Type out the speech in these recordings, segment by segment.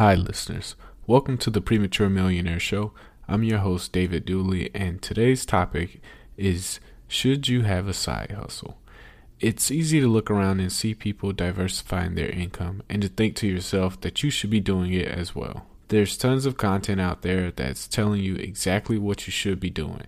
Hi, listeners. Welcome to the Premature Millionaire Show. I'm your host, David Dooley, and today's topic is Should you have a side hustle? It's easy to look around and see people diversifying their income and to think to yourself that you should be doing it as well. There's tons of content out there that's telling you exactly what you should be doing.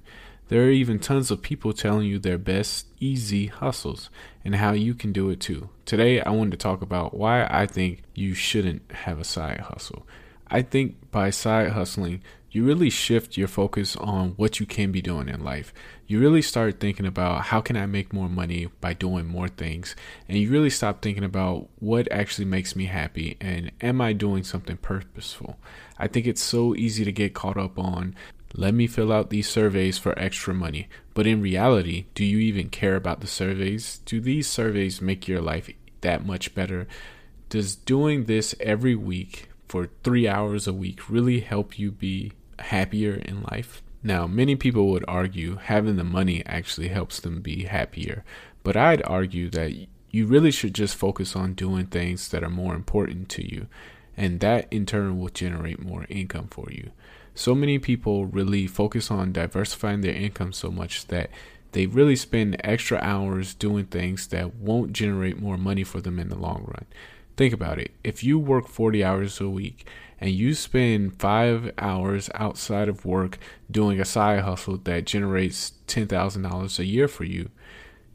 There are even tons of people telling you their best easy hustles and how you can do it too. Today, I wanted to talk about why I think you shouldn't have a side hustle. I think by side hustling, you really shift your focus on what you can be doing in life. You really start thinking about how can I make more money by doing more things, and you really stop thinking about what actually makes me happy and am I doing something purposeful. I think it's so easy to get caught up on let me fill out these surveys for extra money. But in reality, do you even care about the surveys? Do these surveys make your life that much better? Does doing this every week for three hours a week really help you be happier in life? Now, many people would argue having the money actually helps them be happier, but I'd argue that you really should just focus on doing things that are more important to you, and that in turn will generate more income for you so many people really focus on diversifying their income so much that they really spend extra hours doing things that won't generate more money for them in the long run. Think about it. If you work 40 hours a week and you spend five hours outside of work doing a side hustle that generates $10,000 a year for you,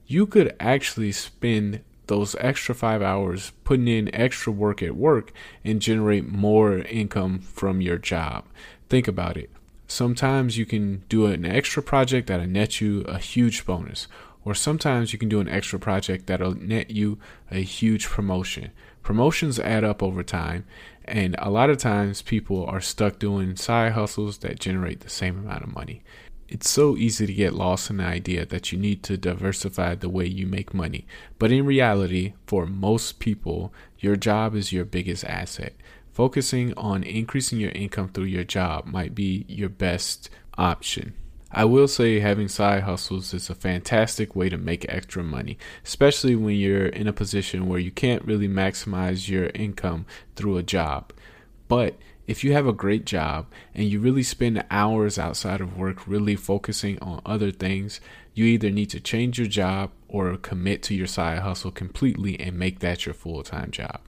you could actually spend those extra five hours putting in extra work at work and generate more income from your job. Think about it. Sometimes you can do an extra project that'll net you a huge bonus, or sometimes you can do an extra project that'll net you a huge promotion. Promotions add up over time, and a lot of times people are stuck doing side hustles that generate the same amount of money. It's so easy to get lost in the idea that you need to diversify the way you make money, but in reality, for most people, your job is your biggest asset. Focusing on increasing your income through your job might be your best option. I will say having side hustles is a fantastic way to make extra money, especially when you're in a position where you can't really maximize your income through a job. But if you have a great job and you really spend hours outside of work really focusing on other things, you either need to change your job or commit to your side hustle completely and make that your full time job.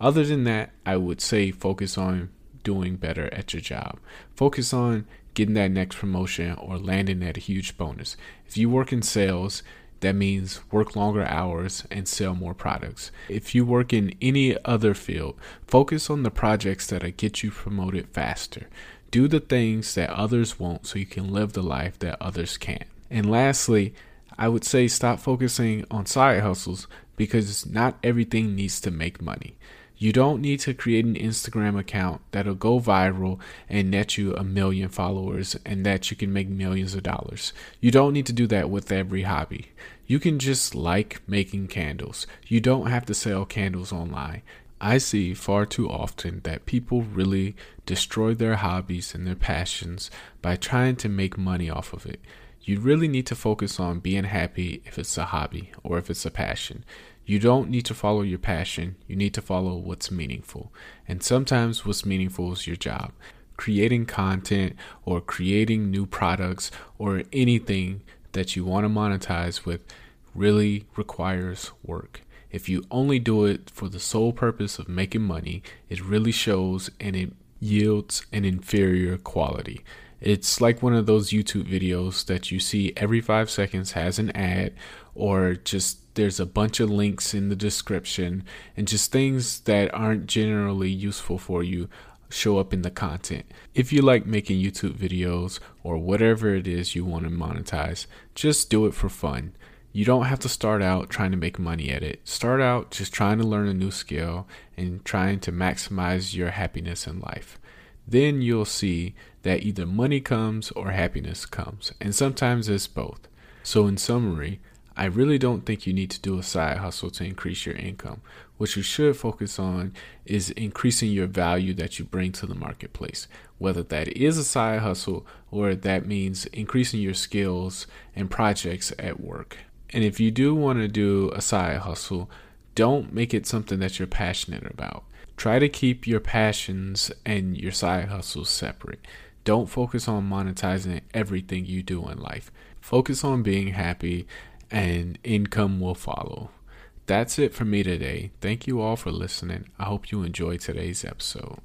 Other than that, I would say focus on doing better at your job. Focus on getting that next promotion or landing that huge bonus. If you work in sales, that means work longer hours and sell more products. If you work in any other field, focus on the projects that get you promoted faster. Do the things that others won't so you can live the life that others can't. And lastly, I would say stop focusing on side hustles because not everything needs to make money. You don't need to create an Instagram account that'll go viral and net you a million followers and that you can make millions of dollars. You don't need to do that with every hobby. You can just like making candles. You don't have to sell candles online. I see far too often that people really destroy their hobbies and their passions by trying to make money off of it. You really need to focus on being happy if it's a hobby or if it's a passion. You don't need to follow your passion, you need to follow what's meaningful. And sometimes what's meaningful is your job. Creating content or creating new products or anything that you want to monetize with really requires work. If you only do it for the sole purpose of making money, it really shows and it yields an inferior quality. It's like one of those YouTube videos that you see every five seconds has an ad, or just there's a bunch of links in the description, and just things that aren't generally useful for you show up in the content. If you like making YouTube videos or whatever it is you want to monetize, just do it for fun. You don't have to start out trying to make money at it. Start out just trying to learn a new skill and trying to maximize your happiness in life then you'll see that either money comes or happiness comes, and sometimes it's both. So, in summary, I really don't think you need to do a side hustle to increase your income. What you should focus on is increasing your value that you bring to the marketplace, whether that is a side hustle or that means increasing your skills and projects at work. And if you do want to do a side hustle, don't make it something that you're passionate about Try to keep your passions and your side hustles separate. Don't focus on monetizing everything you do in life. Focus on being happy, and income will follow. That's it for me today. Thank you all for listening. I hope you enjoyed today's episode.